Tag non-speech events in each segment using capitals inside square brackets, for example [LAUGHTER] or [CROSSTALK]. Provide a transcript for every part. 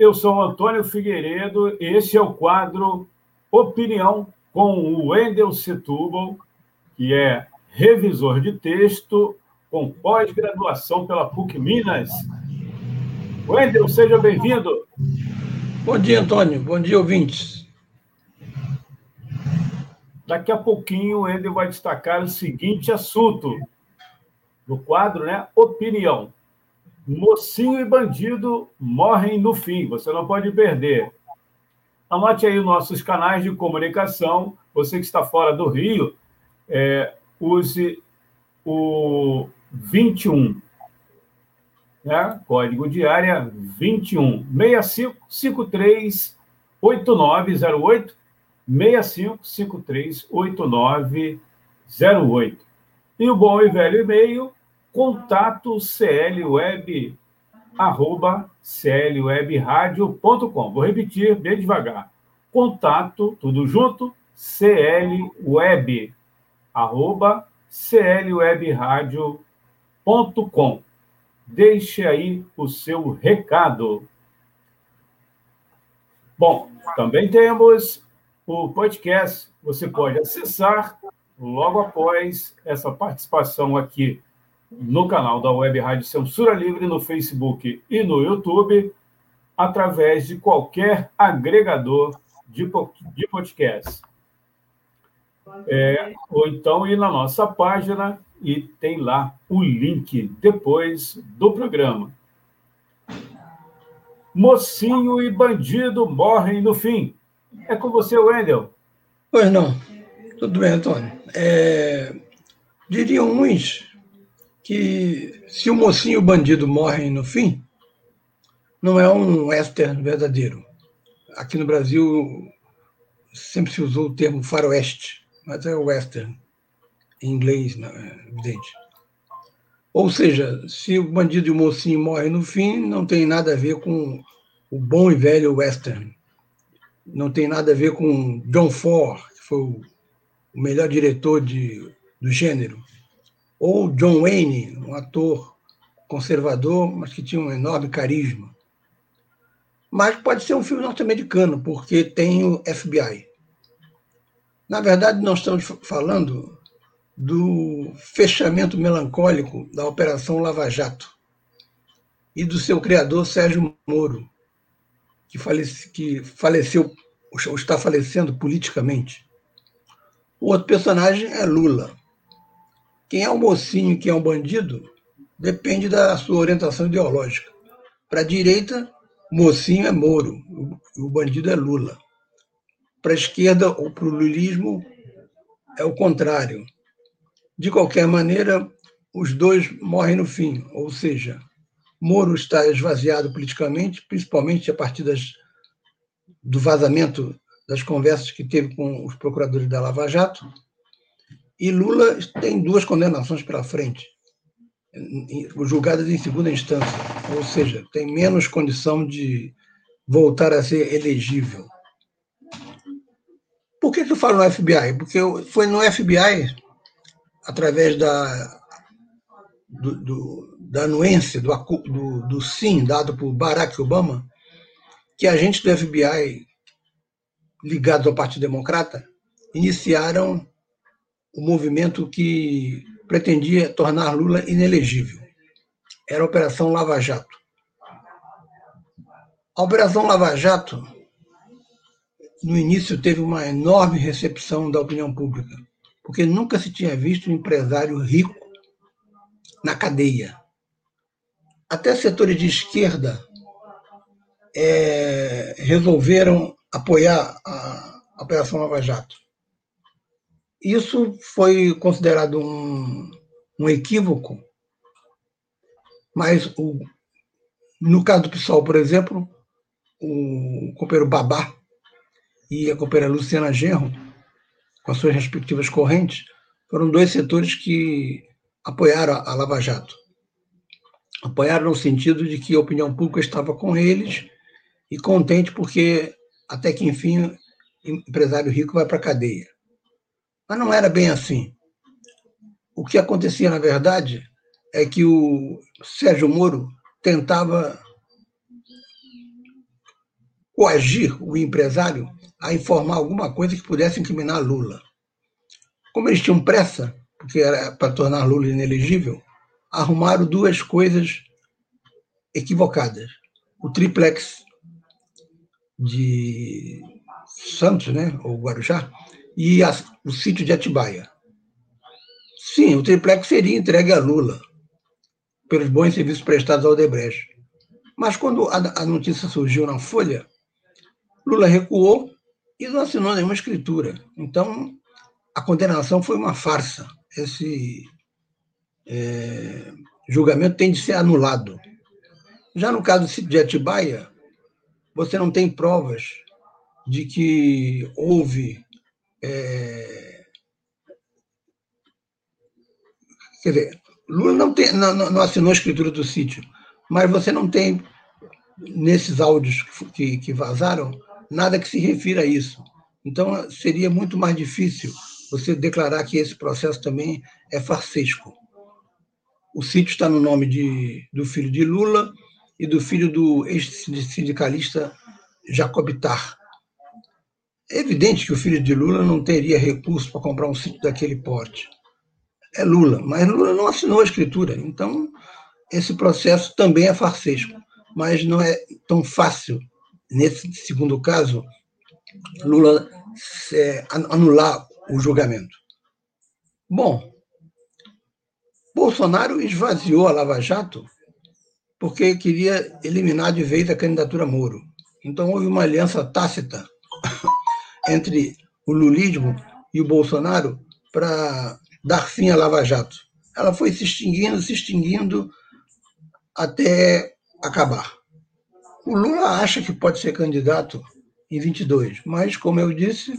Eu sou Antônio Figueiredo. Este é o quadro Opinião com o Wendel Setúbal, que é revisor de texto com pós-graduação pela PUC Minas. Wendel, seja bem-vindo. Bom dia, Antônio. Bom dia, ouvintes. Daqui a pouquinho o Wendel vai destacar o seguinte assunto no quadro, né? Opinião. Mocinho e bandido morrem no fim. Você não pode perder. Anote aí nossos canais de comunicação. Você que está fora do Rio, é, use o 21, né? código de área 21 65 53 8908 65 53 8908. E o bom e velho e-mail contato clweb arroba clwebradio.com. Vou repetir bem devagar. Contato, tudo junto, clweb arroba clwebradio.com. Deixe aí o seu recado. Bom, também temos o podcast. Você pode acessar logo após essa participação aqui no canal da Web Rádio Censura Livre, no Facebook e no YouTube, através de qualquer agregador de, de podcast. É, ou então ir na nossa página e tem lá o link depois do programa. Mocinho e bandido morrem no fim. É com você, Wendel. Pois não. Tudo bem, Antônio. É... Diriam uns que se o mocinho e o bandido morrem no fim, não é um western verdadeiro. Aqui no Brasil sempre se usou o termo faroeste, mas é western, em inglês, não, é evidente. Ou seja, se o bandido e o mocinho morrem no fim, não tem nada a ver com o bom e velho western. Não tem nada a ver com John Ford, que foi o melhor diretor de, do gênero ou John Wayne, um ator conservador, mas que tinha um enorme carisma. Mas pode ser um filme norte-americano, porque tem o FBI. Na verdade, nós estamos falando do fechamento melancólico da Operação Lava Jato e do seu criador, Sérgio Moro, que, falece, que faleceu, ou está falecendo politicamente. O outro personagem é Lula. Quem é o mocinho e quem é o bandido depende da sua orientação ideológica. Para a direita, mocinho é Moro, o bandido é Lula. Para a esquerda, ou para o lulismo, é o contrário. De qualquer maneira, os dois morrem no fim, ou seja, Moro está esvaziado politicamente, principalmente a partir das, do vazamento das conversas que teve com os procuradores da Lava Jato, e Lula tem duas condenações pela frente, julgadas em segunda instância, ou seja, tem menos condição de voltar a ser elegível. Por que, que eu falo no FBI? Porque foi no FBI, através da, do, do, da anuência, do, do, do sim dado por Barack Obama, que agentes do FBI ligados ao Partido Democrata iniciaram o movimento que pretendia tornar Lula inelegível. Era a Operação Lava Jato. A Operação Lava Jato, no início, teve uma enorme recepção da opinião pública, porque nunca se tinha visto um empresário rico na cadeia. Até setores de esquerda é, resolveram apoiar a Operação Lava Jato. Isso foi considerado um, um equívoco, mas o, no caso do PSOL, por exemplo, o companheiro Babá e a companheira Luciana Genro, com as suas respectivas correntes, foram dois setores que apoiaram a Lava Jato. Apoiaram no sentido de que a opinião pública estava com eles e contente porque, até que enfim, empresário rico vai para a cadeia. Mas não era bem assim. O que acontecia, na verdade, é que o Sérgio Moro tentava coagir o empresário a informar alguma coisa que pudesse incriminar Lula. Como eles tinham pressa, porque era para tornar Lula inelegível, arrumaram duas coisas equivocadas. O triplex de Santos, né, ou Guarujá, e a, o sítio de Atibaia. Sim, o triplex seria entregue a Lula, pelos bons serviços prestados ao Odebrecht. Mas quando a, a notícia surgiu na Folha, Lula recuou e não assinou nenhuma escritura. Então, a condenação foi uma farsa. Esse é, julgamento tem de ser anulado. Já no caso de Atibaia, você não tem provas de que houve. É, quer dizer, Lula não, tem, não, não, assinou a escritura do sítio, mas você não tem, nesses áudios que, que vazaram, nada que se refira a isso. Então, seria muito mais difícil você declarar que esse processo também é farsesco. O sítio está no nome de, do filho de Lula e do filho do ex-sindicalista Jacobitar. É evidente que o filho de Lula não teria recurso para comprar um sítio daquele porte. É Lula, mas Lula não assinou a escritura. Então, esse processo também é farsesco, mas não é tão fácil, nesse segundo caso, Lula é, anular o julgamento. Bom, Bolsonaro esvaziou a Lava Jato porque queria eliminar de vez a candidatura Moro. Então houve uma aliança tácita entre o lulismo e o Bolsonaro para dar fim à Lava Jato. Ela foi se extinguindo, se extinguindo até acabar. O Lula acha que pode ser candidato em 22, mas, como eu disse,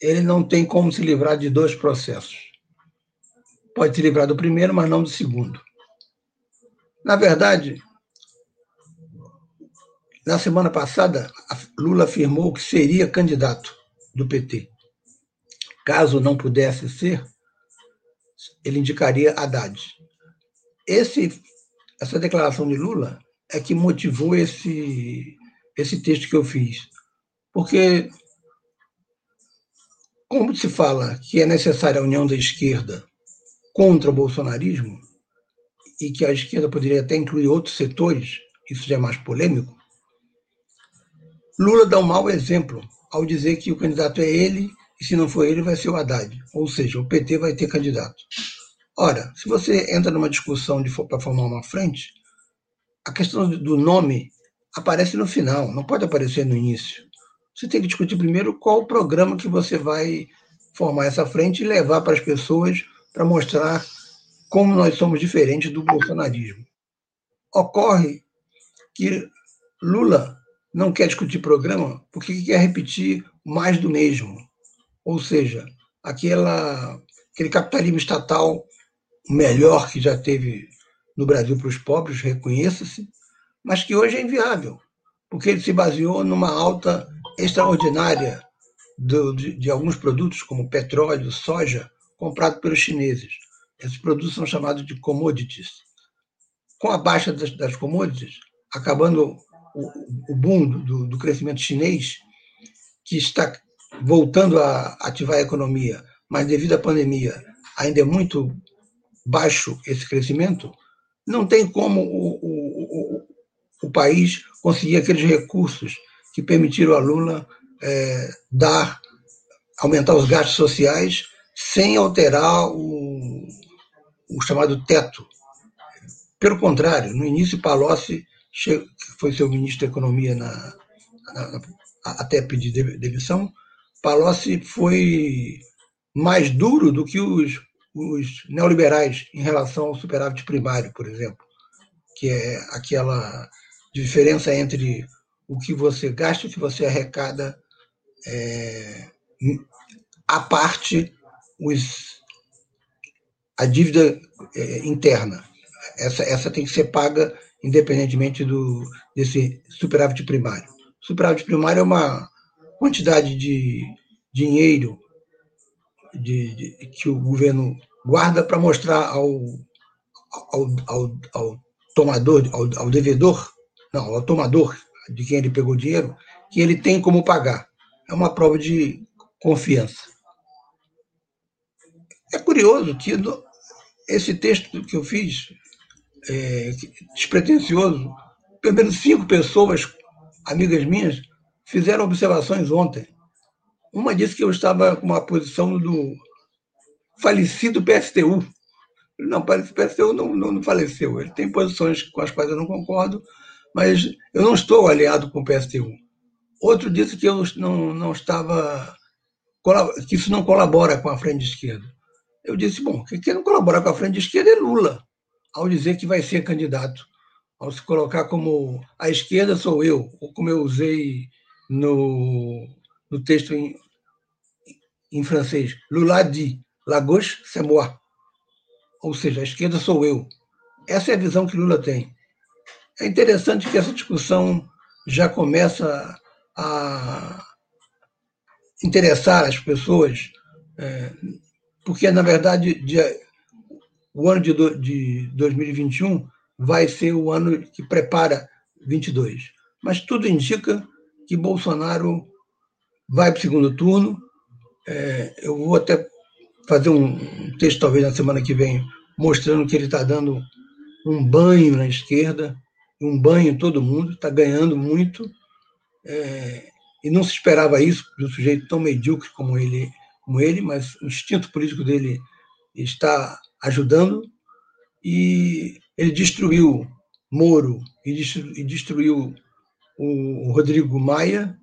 ele não tem como se livrar de dois processos. Pode se livrar do primeiro, mas não do segundo. Na verdade, na semana passada, Lula afirmou que seria candidato do PT. Caso não pudesse ser, ele indicaria Haddad. Esse, essa declaração de Lula é que motivou esse, esse texto que eu fiz. Porque como se fala que é necessária a união da esquerda contra o bolsonarismo, e que a esquerda poderia até incluir outros setores, isso já é mais polêmico, Lula dá um mau exemplo ao dizer que o candidato é ele e se não for ele vai ser o Haddad, ou seja, o PT vai ter candidato. Ora, se você entra numa discussão para formar uma frente, a questão do nome aparece no final, não pode aparecer no início você tem que discutir primeiro qual o programa que você vai formar essa frente e levar para as pessoas para mostrar como nós somos diferentes do bolsonarismo. Ocorre que Lula não quer discutir programa porque quer repetir mais do mesmo. Ou seja, aquela, aquele capitalismo estatal melhor que já teve no Brasil para os pobres, reconheça-se, mas que hoje é inviável, porque ele se baseou numa alta extraordinária do, de, de, alguns produtos, como petróleo, soja, comprado pelos chineses. Esses produtos são chamados de commodities. Com a baixa das, das commodities, acabando o, boom do, do crescimento chinês, que está voltando a ativar a economia, mas devido à pandemia ainda é muito baixo esse crescimento, não tem como o, o, o, o país conseguir aqueles recursos que permitiram a Lula é, dar, aumentar os gastos sociais sem alterar o, o chamado teto. Pelo contrário, no início, Palocci, que foi seu ministro da Economia na, na, até pedir demissão, Palocci foi mais duro do que os, os neoliberais em relação ao superávit primário, por exemplo, que é aquela diferença entre o que você gasta, o que você arrecada, é, a parte os, a dívida é, interna. Essa, essa tem que ser paga independentemente do, desse superávit primário. Superávit primário é uma quantidade de dinheiro de, de, que o governo guarda para mostrar ao, ao, ao, ao tomador, ao, devedor, não, ao tomador de quem ele pegou dinheiro, que ele tem como pagar. É uma prova de confiança. É curioso que esse texto que eu fiz, é, despretensioso, pelo menos cinco pessoas, amigas minhas, fizeram observações ontem. Uma disse que eu estava com uma posição do falecido PSTU. Não, o PSTU não, não, não faleceu. Ele tem posições com as quais eu não concordo, mas eu não estou aliado com o PSTU. Outro disse que eu não, não estava. que isso não colabora com a frente de esquerda. Eu disse, bom, quem não colabora com a frente de esquerda é Lula, ao dizer que vai ser candidato, ao se colocar como a esquerda sou eu, ou como eu usei no, no texto em, em francês, Lula dit, la gauche c'est moi. Ou seja, a esquerda sou eu. Essa é a visão que Lula tem. É interessante que essa discussão já começa a interessar as pessoas, é, porque, na verdade, o ano de, de 2021 vai ser o ano que prepara 22. Mas tudo indica que Bolsonaro vai para o segundo turno. É, eu vou até fazer um texto, talvez, na semana que vem, mostrando que ele está dando um banho na esquerda, um banho em todo mundo, está ganhando muito. É, e não se esperava isso de um sujeito tão medíocre como ele, como ele, mas o instinto político dele está ajudando. E ele destruiu Moro e destruiu o Rodrigo Maia,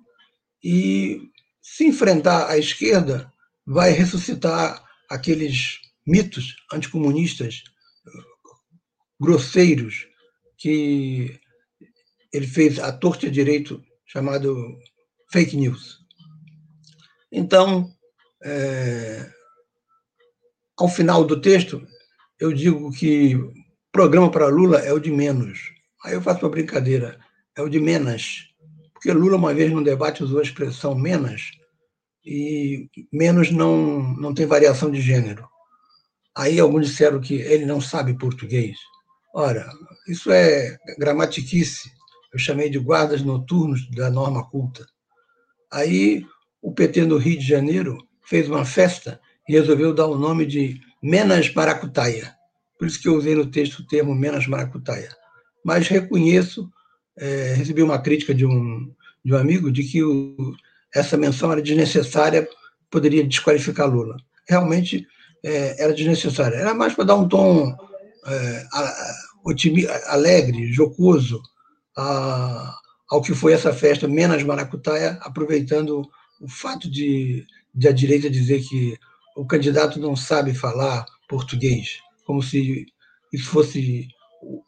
e se enfrentar à esquerda, vai ressuscitar aqueles mitos anticomunistas grosseiros que ele fez à torta direito, chamado fake news. Então, é, ao final do texto, eu digo que programa para Lula é o de menos. Aí eu faço uma brincadeira é o de menos. Porque Lula, uma vez no debate, usou a expressão menos, e menos não, não tem variação de gênero. Aí alguns disseram que ele não sabe português. Ora, isso é gramatiquice. Eu chamei de guardas noturnos da norma culta. Aí o PT no Rio de Janeiro fez uma festa resolveu dar o nome de Menas Maracutaia. Por isso que eu usei no texto o termo Menas Maracutaia. Mas reconheço é, recebi uma crítica de um, de um amigo de que o, essa menção era desnecessária, poderia desqualificar Lula. Realmente é, era desnecessária. Era mais para dar um tom é, alegre, jocoso a, ao que foi essa festa, menos maracutaia, aproveitando o fato de, de a direita dizer que o candidato não sabe falar português, como se isso fosse o,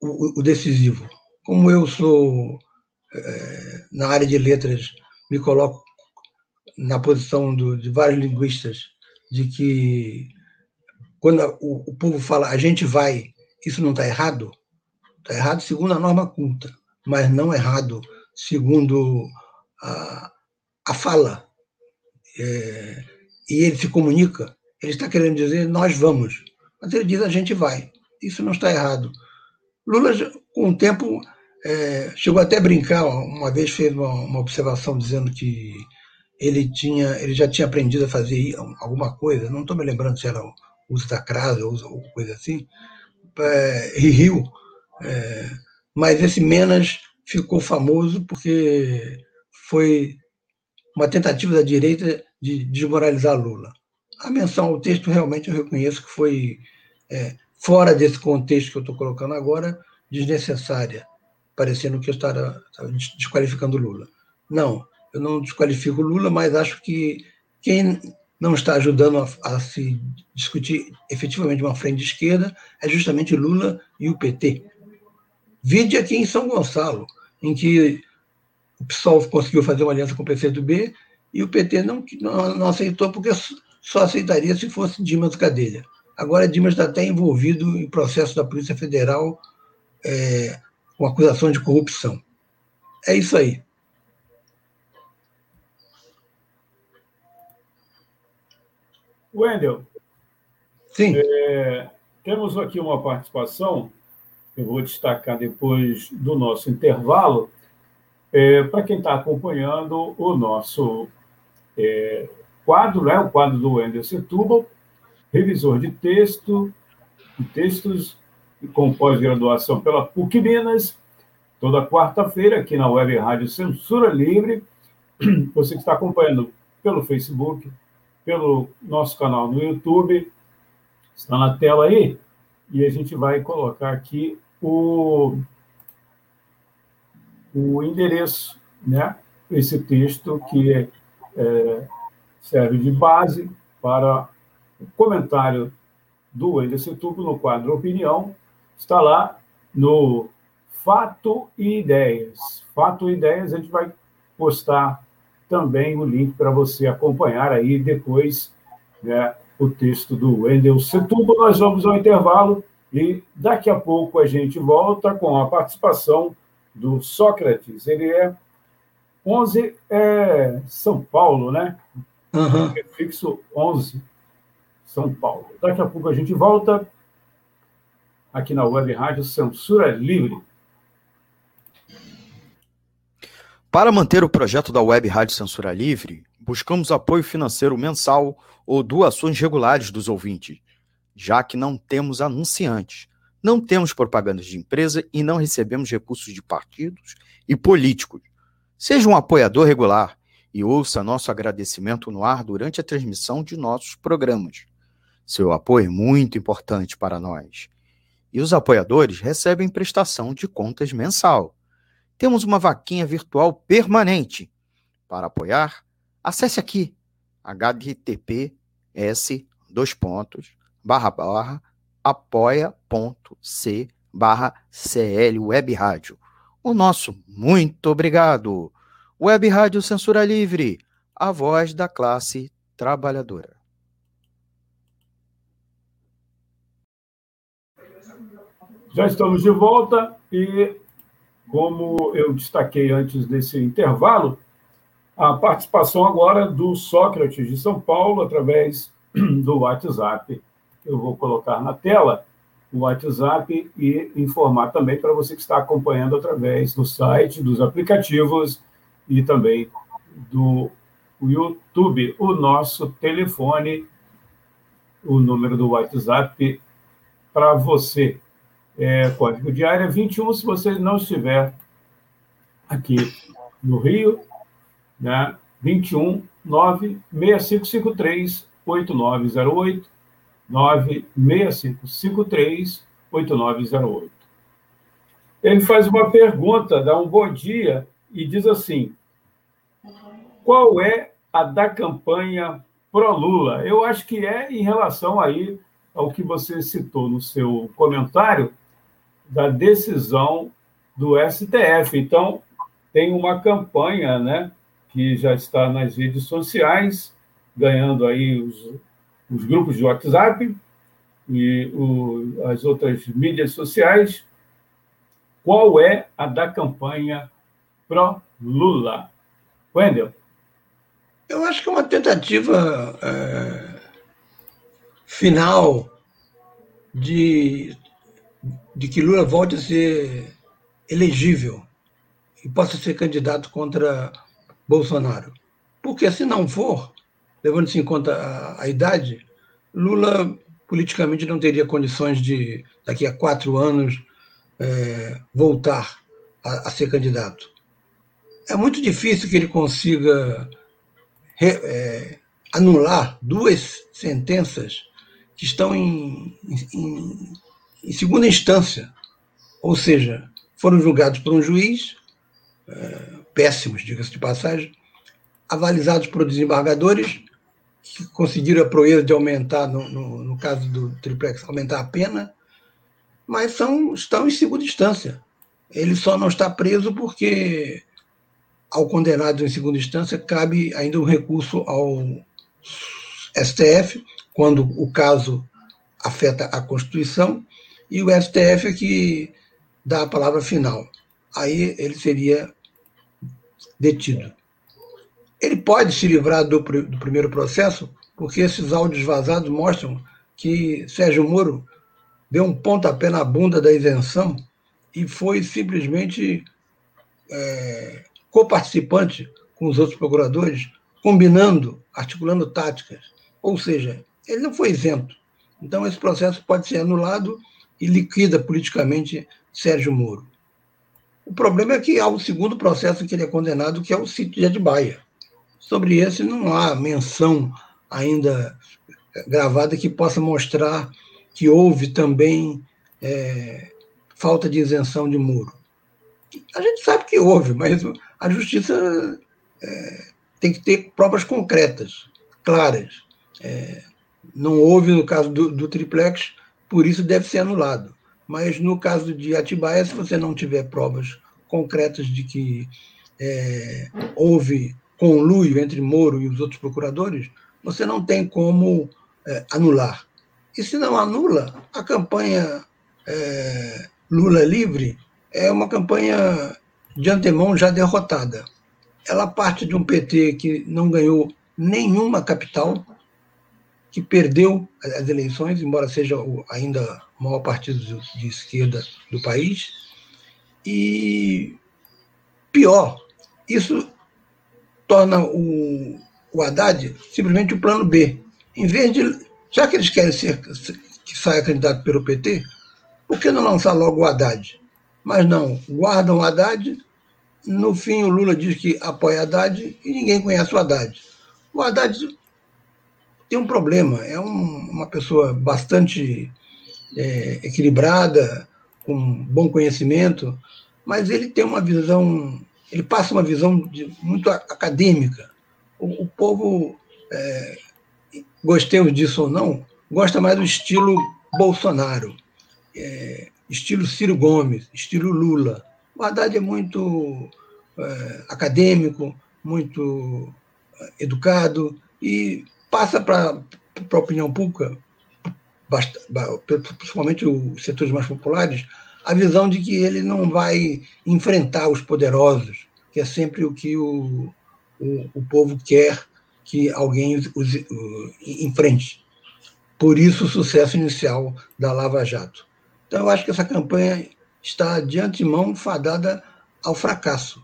o, o decisivo como eu sou é, na área de letras, me coloco na posição do, de vários linguistas de que quando o, o povo fala a gente vai, isso não está errado? Está errado segundo a norma culta, mas não errado segundo a, a fala. É, e ele se comunica, ele está querendo dizer nós vamos, mas ele diz a gente vai. Isso não está errado. Lula, com o tempo, é, chegou até a brincar, uma vez fez uma, uma, observação dizendo que ele tinha, ele já tinha aprendido a fazer alguma coisa, não estou me lembrando se era o uso da crasa ou coisa assim, é, e riu. É, mas esse Menas ficou famoso porque foi uma tentativa da direita de desmoralizar Lula. A menção ao texto realmente eu reconheço que foi é, fora desse contexto que eu estou colocando agora, desnecessária parecendo que eu estava, desqualificando Lula. Não, eu não desqualifico Lula, mas acho que quem não está ajudando a, a, se discutir efetivamente uma frente de esquerda é justamente Lula e o PT. Vide aqui em São Gonçalo, em que o PSOL conseguiu fazer uma aliança com o PCdoB e o PT não, não, não aceitou, porque só aceitaria se fosse Dimas Cadeira. Agora, Dimas está até envolvido em processo da Polícia Federal é, com acusação de corrupção. É isso aí. Wendel. Sim. É, temos aqui uma participação, eu vou destacar depois do nosso intervalo. É, Para quem está acompanhando o nosso é, quadro, né, o quadro do Wender Setúbal, revisor de texto, de textos com pós-graduação pela PUC Minas, toda quarta-feira aqui na Web Rádio Censura Livre. Você que está acompanhando pelo Facebook, pelo nosso canal no YouTube, está na tela aí, e a gente vai colocar aqui o, o endereço, né? Esse texto que é, serve de base para o comentário do Wender Tubo no quadro Opinião, está lá no Fato e Ideias. Fato e Ideias, a gente vai postar também o link para você acompanhar aí depois né, o texto do Wendel Setúbal. Nós vamos ao intervalo e daqui a pouco a gente volta com a participação do Sócrates. Ele é 11 é São Paulo, né? Uhum. Fixo 11 São Paulo. Daqui a pouco a gente volta aqui na Web Rádio Censura Livre. Para manter o projeto da Web Rádio Censura Livre, buscamos apoio financeiro mensal ou doações regulares dos ouvintes, já que não temos anunciantes, não temos propagandas de empresa e não recebemos recursos de partidos e políticos. Seja um apoiador regular e ouça nosso agradecimento no ar durante a transmissão de nossos programas. Seu apoio é muito importante para nós. E os apoiadores recebem prestação de contas mensal temos uma vaquinha virtual permanente. Para apoiar, acesse aqui https dois pontos barra barra apoia.c barra CL Web Rádio. O nosso muito obrigado. Web Rádio Censura Livre, a voz da classe trabalhadora. Já estamos de volta e como eu destaquei antes desse intervalo, a participação agora do Sócrates de São Paulo através [CLEARS THROAT] do WhatsApp. Eu vou colocar na tela o WhatsApp e informar também para você que está acompanhando através do site, dos aplicativos e também do YouTube. O nosso telefone, o número do WhatsApp para você é, código de área 21, se você não estiver aqui no Rio, né? 21 96553 8908 96553 8908. Ele faz uma pergunta, dá um bom dia e diz assim: qual é a da campanha pró-Lula? Eu acho que é em relação aí ao que você citou no seu comentário, da decisão do STF. Então, tem uma campanha, né, que já está nas redes sociais, ganhando aí os, os grupos de WhatsApp e o, as outras mídias sociais. Qual é a da campanha pró-Lula? Wendel? Eu acho que é uma tentativa é, final de de que Lula volte a ser elegível e possa ser candidato contra Bolsonaro. Porque se não for, levando-se em conta a, a, idade, Lula politicamente não teria condições de, daqui a quatro anos, é, voltar a, a, ser candidato. É muito difícil que ele consiga re, é, anular duas sentenças que estão em, em, em segunda instância, ou seja, foram julgados por um juiz, é, péssimos, diga-se de passagem, avalizados por desembargadores, que conseguiram a proeza de aumentar, no, no, no caso do triplex, aumentar a pena, mas são, estão em segunda instância. Ele só não está preso porque, ao condenado em segunda instância, cabe ainda um recurso ao STF, quando o caso afeta a Constituição, e o STF é que dá a palavra final. Aí ele seria detido. Ele pode se livrar do, do primeiro processo, porque esses áudios vazados mostram que Sérgio Moro deu um pontapé na bunda da isenção e foi simplesmente é, coparticipante com os outros procuradores, combinando, articulando táticas. Ou seja, ele não foi isento. Então, esse processo pode ser anulado e liquida politicamente Sérgio Moro. O problema é que há um segundo processo que ele é condenado, que é o sítio de Atibaia. Sobre esse não há menção ainda gravada que possa mostrar que houve também é, falta de isenção de muro. A gente sabe que houve, mas a justiça é, tem que ter provas concretas, claras. É, não houve no caso do, do, triplex, por isso deve ser anulado. Mas no caso de Atibaia, se você não tiver provas concretas de que é, houve conluio entre Moro e os outros procuradores, você não tem como é, anular. E se não anula, a campanha é, Lula livre é uma campanha de antemão já derrotada. Ela parte de um PT que não ganhou nenhuma capital, que perdeu as eleições, embora seja ainda o maior partido de esquerda do país. E pior, isso torna o, o Haddad simplesmente o plano B. Em vez de. Já que eles querem ser, que saia candidato pelo PT, por que não lançar logo o Haddad? Mas não, guardam o Haddad. No fim, o Lula diz que apoia Haddad e ninguém conhece o Haddad. O Haddad tem um problema, é um, uma pessoa bastante é, equilibrada, com bom conhecimento, mas ele tem uma visão, ele passa uma visão de, muito acadêmica. O, o povo, é, gostemos disso ou não, gosta mais do estilo Bolsonaro é, estilo Ciro Gomes, estilo Lula. O Haddad é muito é, acadêmico, muito é, educado e passa para a opinião pública, principalmente os setores mais populares, a visão de que ele não vai enfrentar os poderosos, que é sempre o que o, o, o povo quer que alguém os, os, enfrente. Por isso o sucesso inicial da Lava Jato. Então, eu acho que essa campanha está de antemão fadada ao fracasso.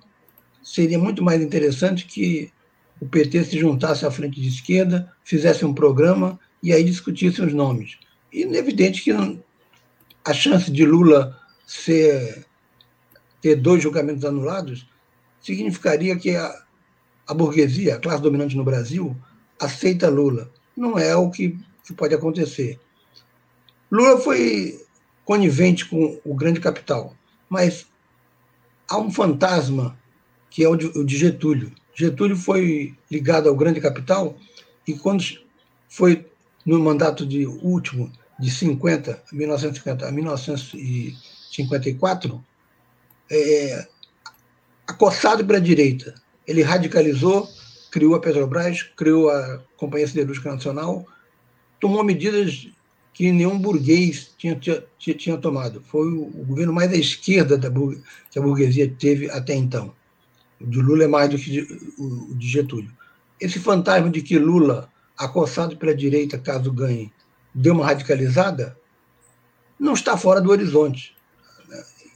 Seria muito mais interessante que o PT se juntasse à frente de esquerda, fizesse um programa e aí discutisse os nomes. E é evidente que a chance de Lula ser, ter dois julgamentos anulados significaria que a, a burguesia, a classe dominante no Brasil, aceita Lula. Não é o que, que pode acontecer. Lula foi conivente com o grande capital. Mas há um fantasma que é o de, o de Getúlio. Getúlio foi ligado ao grande capital e quando foi no mandato de último de 50, 1950 a 1954, é, acossado pela direita. Ele radicalizou, criou a Petrobras, criou a Companhia Siderúrgica Nacional, tomou medidas que nenhum burguês tinha, tinha, tinha tomado. Foi o, o, governo mais à esquerda da, que a burguesia teve até então. O de Lula é mais do que de, o de Getúlio. Esse fantasma de que Lula, acossado pela direita, caso ganhe, deu uma radicalizada, não está fora do horizonte.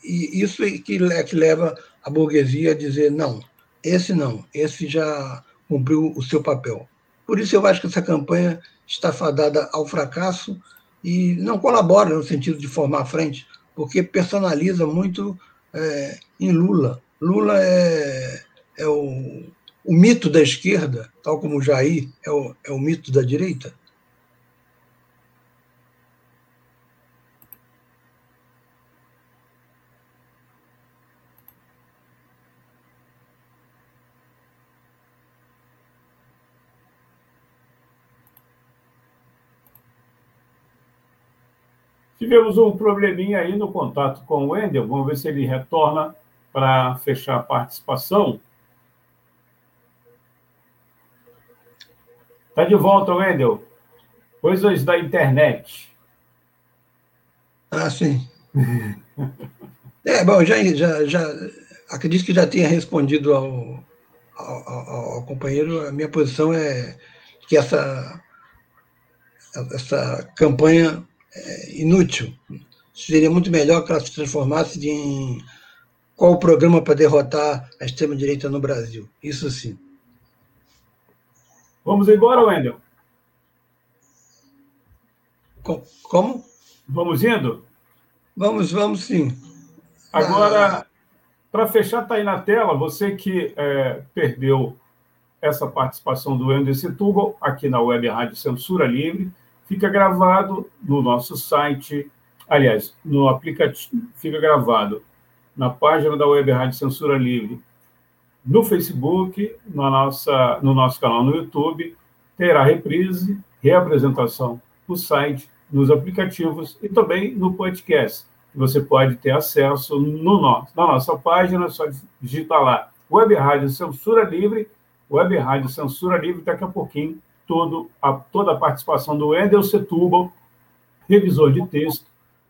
E isso é que, que leva a burguesia a dizer: não, esse não, esse já cumpriu o seu papel. Por isso eu acho que essa campanha está fadada ao fracasso e não colabora no sentido de formar a frente, porque personaliza muito é, em Lula. Lula é, é o, o, mito da esquerda, tal como Jair é o, é o mito da direita. Tivemos um probleminha aí no contato com o Wendel. Vamos ver se ele retorna para fechar a participação. Está de volta, Wendel. Coisas da internet. Ah, sim. [LAUGHS] é, bom, já, já, já acredito que já tenha respondido ao, ao, ao, companheiro. A minha posição é que essa, essa campanha inútil. Seria muito melhor que ela se transformasse em qual o programa para derrotar a extrema-direita no Brasil. Isso sim. Vamos embora, Wendel? Como? Vamos indo? Vamos, vamos sim. Agora, para fechar, está aí na tela, você que é, perdeu essa participação do Wendel Setúbal aqui na Web Rádio Censura Livre, fica gravado no nosso site, aliás, no aplicativo, fica gravado na página da Web Rádio Censura Livre, no Facebook, na nossa, no nosso canal no YouTube, terá reprise, reapresentação no site, nos aplicativos e também no podcast. Você pode ter acesso no nosso, na nossa página, só digitar lá Web Rádio Censura Livre, Web Rádio Censura Livre, daqui a pouquinho todo a, toda a participação do Endel Setúbal, revisor de texto,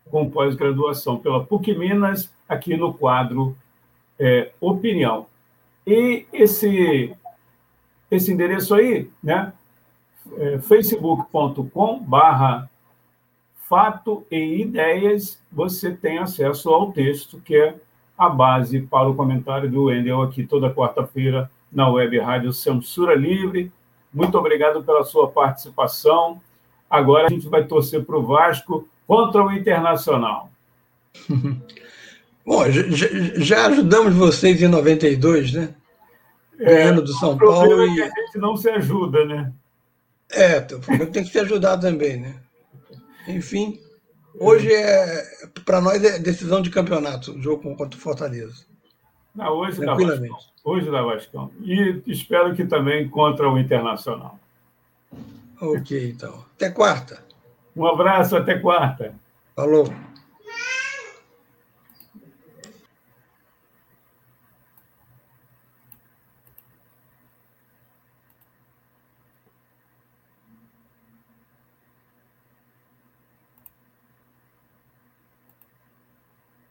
com pós-graduação pela PUC Minas, aqui no quadro é, Opinião. E esse, esse endereço aí, né, é facebook.com barra fato e ideias, você tem acesso ao texto, que é a base para o comentário do Wendel aqui toda quarta-feira na Web Rádio Censura Livre. Muito obrigado pela sua participação. Agora a gente vai torcer para o Vasco contra o Internacional. [LAUGHS] Bom, já, já, ajudamos vocês em 92, né? É, Ganhando do São Paulo. É e... a gente não se ajuda, né? É, tem que se ajudar também, né? Enfim, hoje é para nós é decisão de campeonato, o jogo contra o Fortaleza. Não, hoje dá Vascão. Hoje dá Vascão. E espero que também contra o Internacional. Ok, então. Até quarta. Um abraço, até quarta. Falou.